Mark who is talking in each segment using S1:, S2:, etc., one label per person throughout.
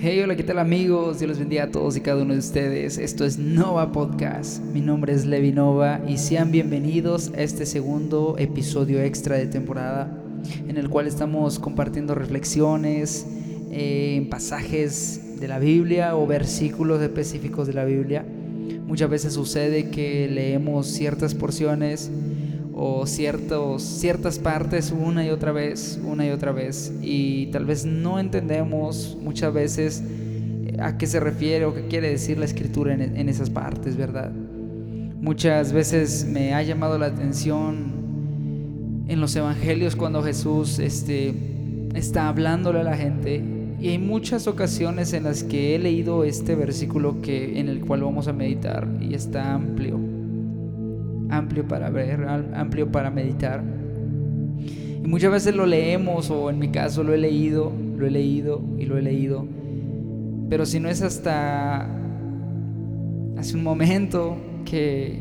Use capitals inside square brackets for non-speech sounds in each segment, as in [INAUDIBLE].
S1: Hey, hola, ¿qué tal amigos? Dios los bendiga a todos y cada uno de ustedes. Esto es Nova Podcast. Mi nombre es Levi Nova y sean bienvenidos a este segundo episodio extra de temporada en el cual estamos compartiendo reflexiones eh, en pasajes de la Biblia o versículos específicos de la Biblia. Muchas veces sucede que leemos ciertas porciones o ciertos, ciertas partes una y otra vez, una y otra vez, y tal vez no entendemos muchas veces eh, a qué se refiere o qué quiere decir la escritura en, esas partes, ¿verdad? Muchas veces me ha llamado la atención en los evangelios cuando Jesús este, está hablándole a la gente. Y hay muchas ocasiones en las que he leído este versículo que, en el cual vamos a meditar y está amplio amplio para ver, amplio para meditar. Y muchas veces lo leemos, o en mi caso lo he leído, lo he leído y lo he leído. Pero si no es hasta hace un momento que,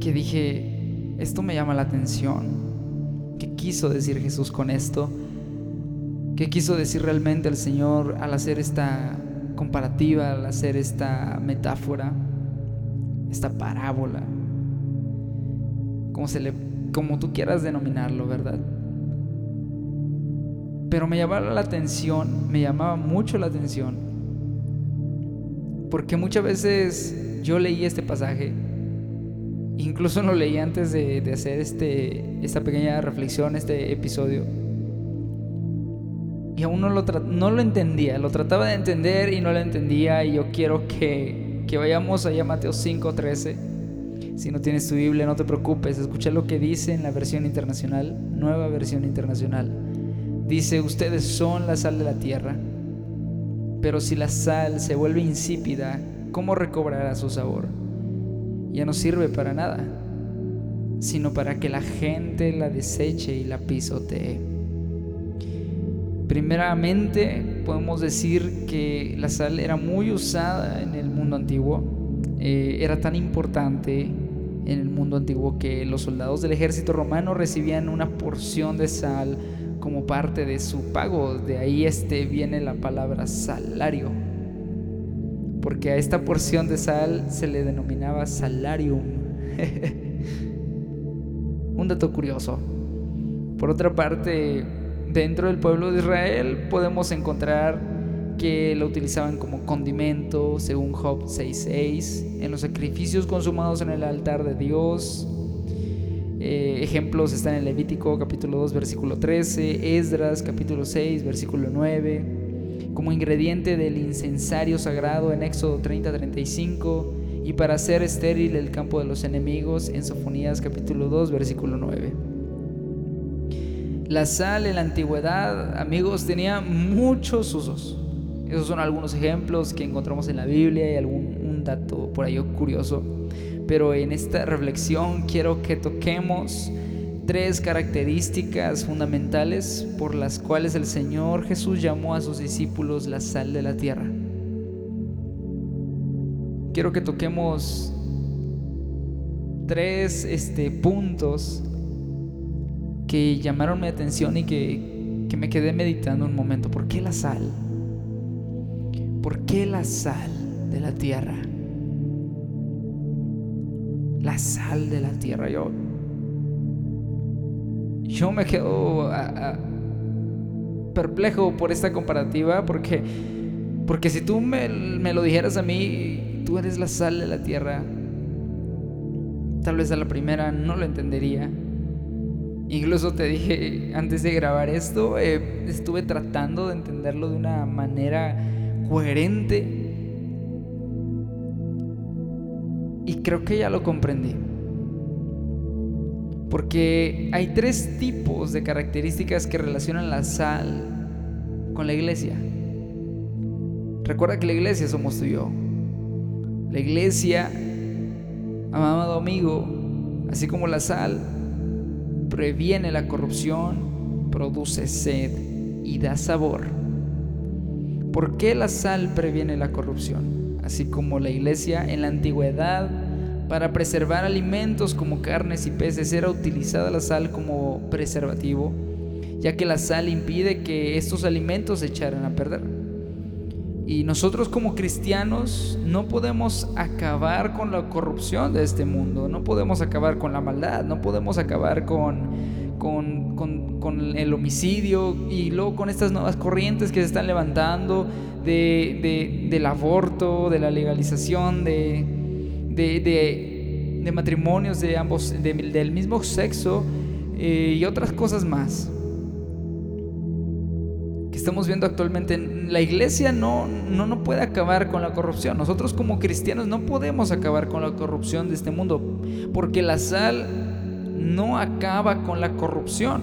S1: que dije, esto me llama la atención. ¿Qué quiso decir Jesús con esto? ¿Qué quiso decir realmente el Señor al hacer esta comparativa, al hacer esta metáfora, esta parábola? Como, se le, como tú quieras denominarlo, ¿verdad? Pero me llamaba la atención, me llamaba mucho la atención, porque muchas veces yo leí este pasaje, incluso [LAUGHS] lo leí antes de, hacer este, esta pequeña reflexión, este episodio, y aún no lo, no lo entendía, lo trataba de entender y no lo entendía, y yo quiero que, que vayamos allá a Mateo 5:13 si no tienes tu Biblia, no te preocupes, escucha lo que dice en la versión internacional, nueva versión internacional. Dice, ustedes son la sal de la tierra, pero si la sal se vuelve insípida, ¿cómo recobrará su sabor? Ya no sirve para nada, sino para que la gente la deseche y la pisotee. Primeramente, podemos decir que la sal era muy usada en el mundo antiguo, eh, era tan importante en el mundo antiguo que los soldados del ejército romano recibían una porción de sal como parte de su pago. De ahí este viene la palabra salario. Porque a esta porción de sal se le denominaba salarium. [LAUGHS] Un dato curioso. Por otra parte, dentro del pueblo de Israel podemos encontrar que lo utilizaban como condimento, según Job 6.6, en los sacrificios consumados en el altar de Dios. Eh, ejemplos están en Levítico capítulo 2 versículo 13, Esdras capítulo 6 versículo 9, como ingrediente del incensario sagrado en Éxodo 30-35 y para hacer estéril el campo de los enemigos en Sofonías capítulo 2 versículo 9. La sal en la antigüedad, amigos, tenía muchos usos. Esos son algunos ejemplos que encontramos en la Biblia y algún un dato por ahí curioso. Pero en esta reflexión quiero que toquemos tres características fundamentales por las cuales el Señor Jesús llamó a sus discípulos la sal de la tierra. Quiero que toquemos tres este, puntos que llamaron mi atención y que, que me quedé meditando un momento. ¿Por qué la sal? ¿Por qué la sal de la tierra? La sal de la tierra. Yo, yo me quedo perplejo por esta comparativa porque, porque si tú me, me lo dijeras a mí, tú eres la sal de la tierra, tal vez a la primera no lo entendería. Incluso te dije antes de grabar esto, eh, estuve tratando de entenderlo de una manera coherente. Y creo que ya lo comprendí. Porque hay tres tipos de características que relacionan la sal con la iglesia. Recuerda que la iglesia somos tú y yo. La iglesia, amado amigo, así como la sal, previene la corrupción, produce sed y da sabor. ¿Por qué la sal previene la corrupción? Así como la iglesia en la antigüedad, para preservar alimentos como carnes y peces, era utilizada la sal como preservativo, ya que la sal impide que estos alimentos se echaran a perder. Y nosotros como cristianos no podemos acabar con la corrupción de este mundo, no podemos acabar con la maldad, no podemos acabar con, con, el homicidio y luego con estas nuevas corrientes que se están levantando del aborto, de la legalización, de, de, matrimonios de ambos, del mismo sexo eh, y otras cosas más que estamos viendo actualmente. La iglesia no, no, no puede acabar con la corrupción. Nosotros como cristianos no podemos acabar con la corrupción de este mundo porque la sal no acaba con la corrupción,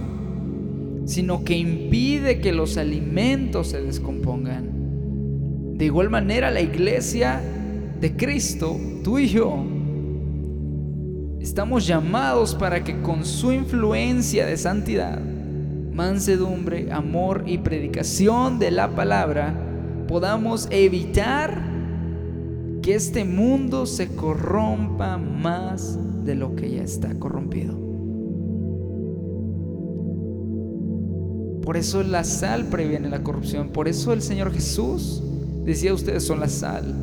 S1: sino que impide que los alimentos se descompongan. De igual manera, la iglesia de Cristo, tú y yo, estamos llamados para que con su influencia de santidad, mansedumbre, amor y predicación de la palabra, podamos evitar que este mundo se corrompa más de lo que ya está corrompido. Por eso la sal previene la corrupción. Por eso el Señor Jesús Decía, ustedes son la sal,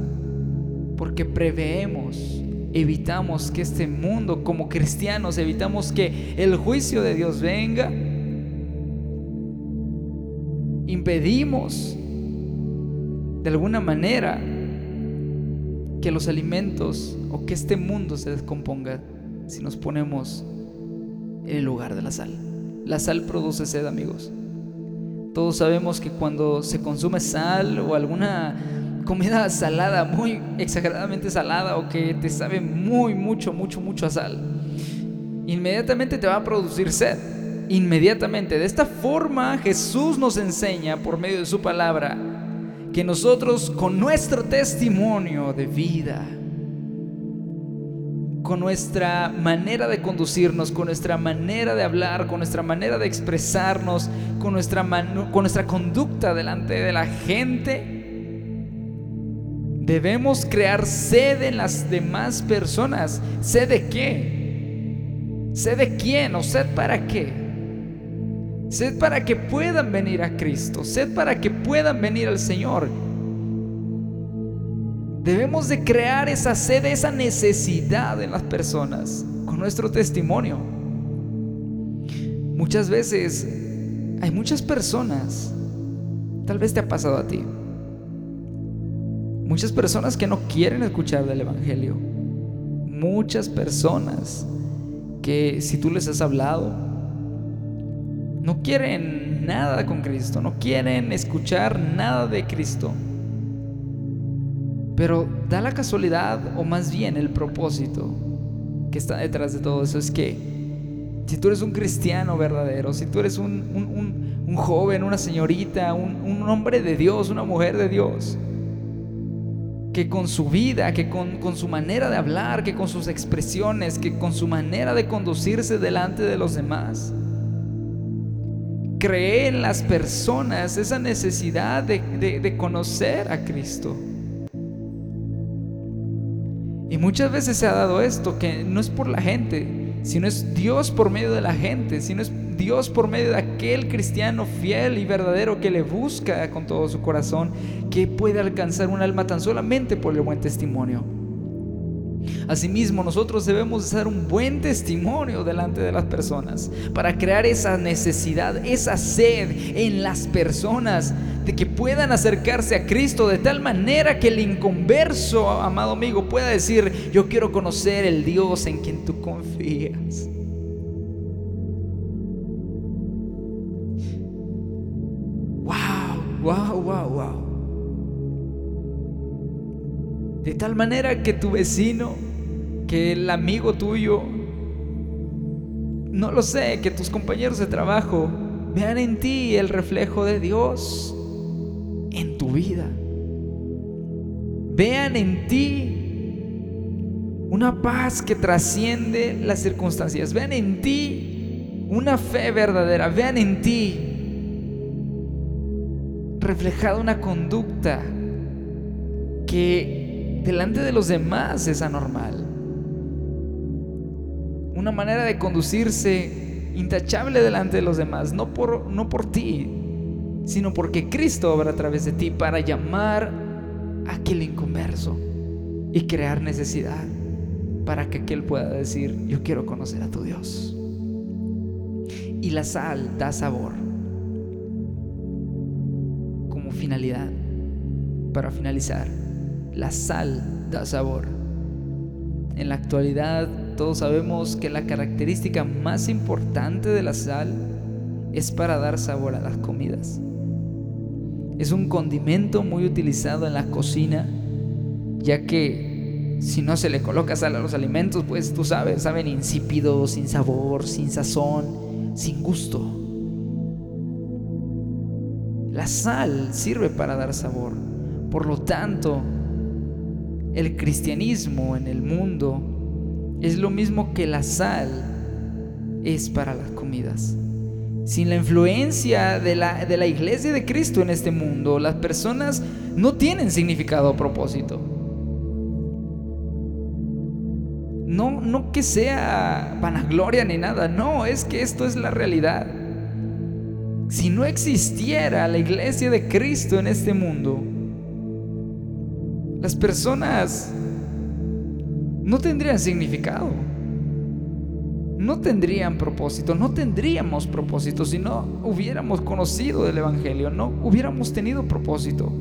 S1: porque preveemos, evitamos que este mundo, como cristianos, evitamos que el juicio de Dios venga. Impedimos, de alguna manera, que los alimentos o que este mundo se descomponga si nos ponemos en el lugar de la sal. La sal produce sed, amigos. Todos sabemos que cuando se consume sal o alguna comida salada, muy exageradamente salada o que te sabe muy, mucho, mucho, mucho a sal, inmediatamente te va a producir sed. Inmediatamente. De esta forma Jesús nos enseña por medio de su palabra que nosotros con nuestro testimonio de vida, con nuestra manera de conducirnos, con nuestra manera de hablar, con nuestra manera de expresarnos, con nuestra, con nuestra conducta delante de la gente, debemos crear sed en las demás personas. ¿Sed de qué? ¿Sed de quién o sed para qué? Sed para que puedan venir a Cristo, sed para que puedan venir al Señor. Debemos de crear esa sed, esa necesidad en las personas con nuestro testimonio. Muchas veces hay muchas personas, tal vez te ha pasado a ti, muchas personas que no quieren escuchar del Evangelio. Muchas personas que si tú les has hablado, no quieren nada con Cristo, no quieren escuchar nada de Cristo. Pero da la casualidad, o más bien el propósito que está detrás de todo eso, es que si tú eres un cristiano verdadero, si tú eres un, joven, una señorita, un, hombre de Dios, una mujer de Dios, que con su vida, que con, con, su manera de hablar, que con sus expresiones, que con su manera de conducirse delante de los demás, cree en las personas esa necesidad de conocer a Cristo. Muchas veces se ha dado esto, que no es por la gente, sino es Dios por medio de la gente, sino es Dios por medio de aquel cristiano fiel y verdadero que le busca con todo su corazón, que puede alcanzar un alma tan solamente por el buen testimonio. Asimismo, nosotros debemos dar un buen testimonio delante de las personas para crear esa necesidad, esa sed en las personas de que puedan acercarse a Cristo de tal manera que el inconverso, amado amigo, pueda decir, yo quiero conocer el Dios en quien tú confías. Wow, wow, wow, wow. De tal manera que tu vecino, que el amigo tuyo, no lo sé, que tus compañeros de trabajo vean en ti el reflejo de Dios en tu vida. Vean en ti una paz que trasciende las circunstancias. Vean en ti una fe verdadera. Vean en ti reflejada una conducta que delante de los demás es anormal. Una manera de conducirse intachable delante de los demás, no por, no por ti, sino porque Cristo obra a través de ti para llamar aquel inconverso y crear necesidad para que aquel pueda decir, yo quiero conocer a tu Dios. Y la sal da sabor como finalidad. Para finalizar, la sal da sabor. En la actualidad todos sabemos que la característica más importante de la sal es para dar sabor a las comidas. Es un condimento muy utilizado en la cocina, ya que si no se le coloca sal a los alimentos, pues tú sabes, saben insípidos, sin sabor, sin sazón, sin gusto. La sal sirve para dar sabor. Por lo tanto, el cristianismo en el mundo es lo mismo que la sal es para las comidas. Sin la influencia de la, de la iglesia de Cristo en este mundo, las personas no tienen significado o propósito. No, no que sea vanagloria ni nada, no, es que esto es la realidad. Si no existiera la iglesia de Cristo en este mundo, las personas no tendrían significado, no tendrían propósito, no tendríamos propósito si no hubiéramos conocido el Evangelio, no hubiéramos tenido propósito.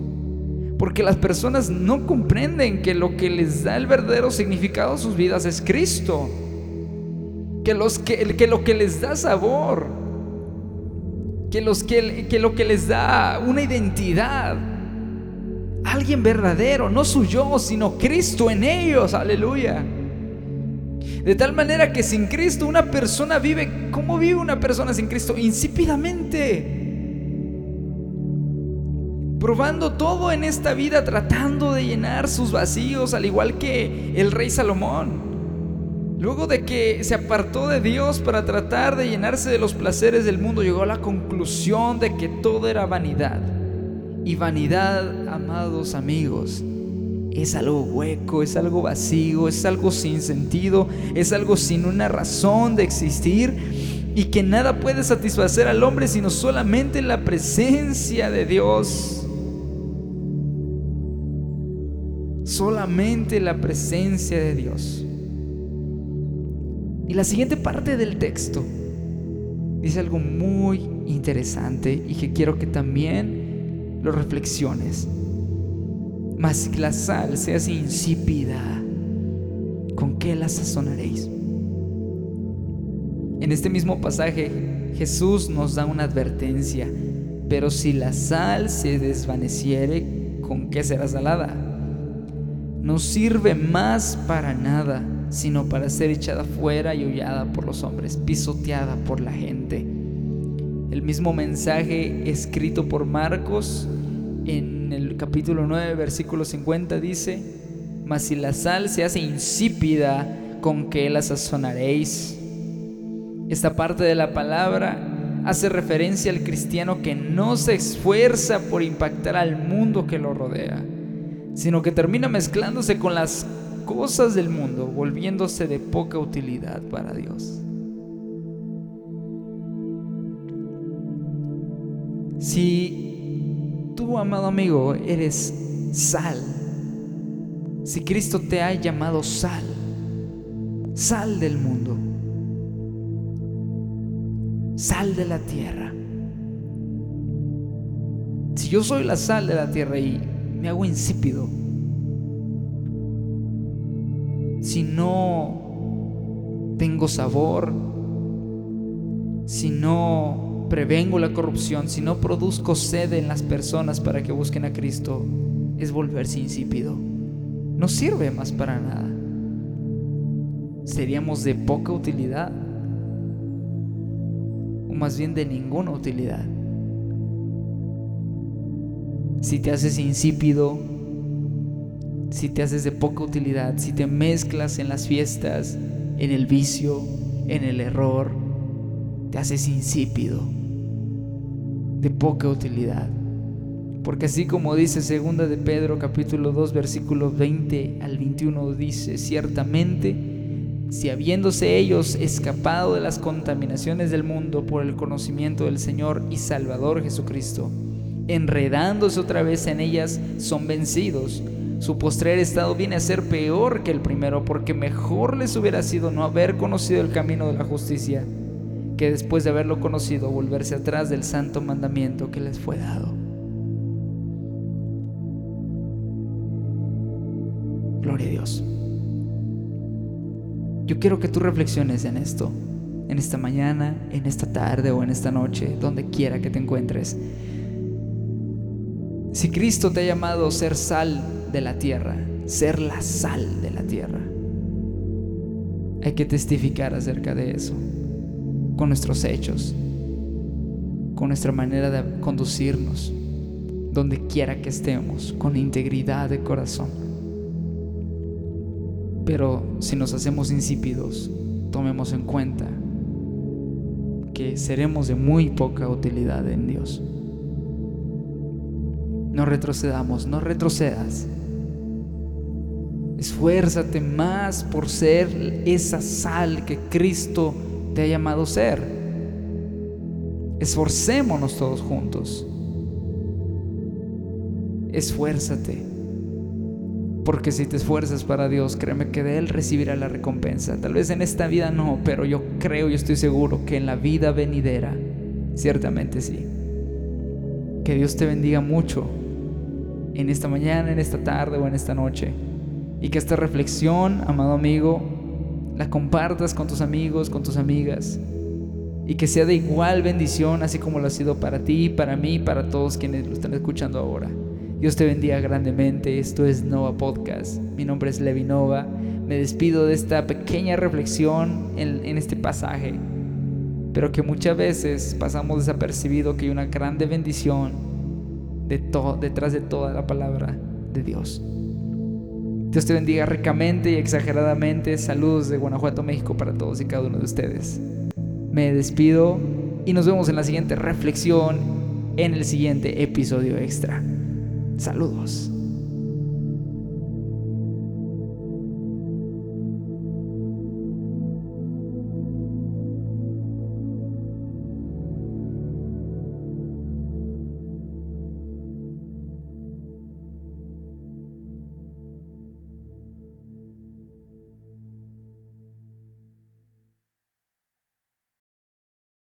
S1: Porque las personas no comprenden que lo que les da el verdadero significado a sus vidas es Cristo. Que, los que, que lo que les da sabor, que, los que, que lo que les da una identidad, alguien verdadero, no su yo, sino Cristo en ellos, aleluya. De tal manera que sin Cristo una persona vive, ¿cómo vive una persona sin Cristo? Insípidamente. Probando todo en esta vida, tratando de llenar sus vacíos, al igual que el rey Salomón. Luego de que se apartó de Dios para tratar de llenarse de los placeres del mundo, llegó a la conclusión de que todo era vanidad. Y vanidad, amados amigos, es algo hueco, es algo vacío, es algo sin sentido, es algo sin una razón de existir y que nada puede satisfacer al hombre sino solamente la presencia de Dios. Solamente la presencia de Dios. Y la siguiente parte del texto dice algo muy interesante y que quiero que también lo reflexiones. Mas la sal sea insípida, ¿con qué la sazonaréis? En este mismo pasaje Jesús nos da una advertencia, pero si la sal se desvaneciere, ¿con qué será salada? No sirve más para nada, sino para ser echada fuera y hollada por los hombres, pisoteada por la gente. El mismo mensaje escrito por Marcos en el capítulo 9, versículo 50 dice, mas si la sal se hace insípida, ¿con qué la sazonaréis? Esta parte de la palabra hace referencia al cristiano que no se esfuerza por impactar al mundo que lo rodea, sino que termina mezclándose con las cosas del mundo, volviéndose de poca utilidad para Dios. Si amado amigo, eres sal, si Cristo te ha llamado sal, sal del mundo, sal de la tierra. Si yo soy la sal de la tierra y me hago insípido, si no tengo sabor, si no prevengo la corrupción, si no produzco sed en las personas para que busquen a Cristo, es volverse insípido. No sirve más para nada. Seríamos de poca utilidad, o más bien de ninguna utilidad. Si te haces insípido, si te haces de poca utilidad, si te mezclas en las fiestas, en el vicio, en el error, te haces insípido de poca utilidad. Porque así como dice segunda de Pedro capítulo 2 versículos 20 al 21 dice, ciertamente si habiéndose ellos escapado de las contaminaciones del mundo por el conocimiento del Señor y Salvador Jesucristo, enredándose otra vez en ellas, son vencidos, Su postrer estado viene a ser peor que el primero porque mejor les hubiera sido no haber conocido el camino de la justicia después de haberlo conocido volverse atrás del santo mandamiento que les fue dado. Gloria a Dios. Yo quiero que tú reflexiones en esto, en esta mañana, en esta tarde o en esta noche, donde quiera que te encuentres. Si Cristo te ha llamado ser sal de la tierra, ser la sal de la tierra, hay que testificar acerca de eso, con nuestros hechos, con nuestra manera de conducirnos, donde quiera que estemos, con integridad de corazón. Pero si nos hacemos insípidos, tomemos en cuenta que seremos de muy poca utilidad en Dios. No retrocedamos, no retrocedas. Esfuérzate más por ser esa sal que Cristo te ha llamado ser. Esforcémonos todos juntos. Esfuérzate. Porque si te esfuerzas para Dios, créeme que de Él recibirá la recompensa. Tal vez en esta vida no, pero yo creo y estoy seguro que en la vida venidera, ciertamente sí. Que Dios te bendiga mucho en esta mañana, en esta tarde o en esta noche. Y que esta reflexión, amado amigo, la compartas con tus amigos, con tus amigas. Y que sea de igual bendición, así como lo ha sido para ti, para mí, para todos quienes lo están escuchando ahora. Dios te bendiga grandemente. Esto es Nova Podcast. Mi nombre es Levi Nova. Me despido de esta pequeña reflexión en, este pasaje, pero que muchas veces pasamos desapercibido que hay una grande bendición detrás de toda la palabra de Dios. Dios te bendiga ricamente y exageradamente. Saludos de Guanajuato, México para todos y cada uno de ustedes. Me despido y nos vemos en la siguiente reflexión en el siguiente episodio extra. Saludos.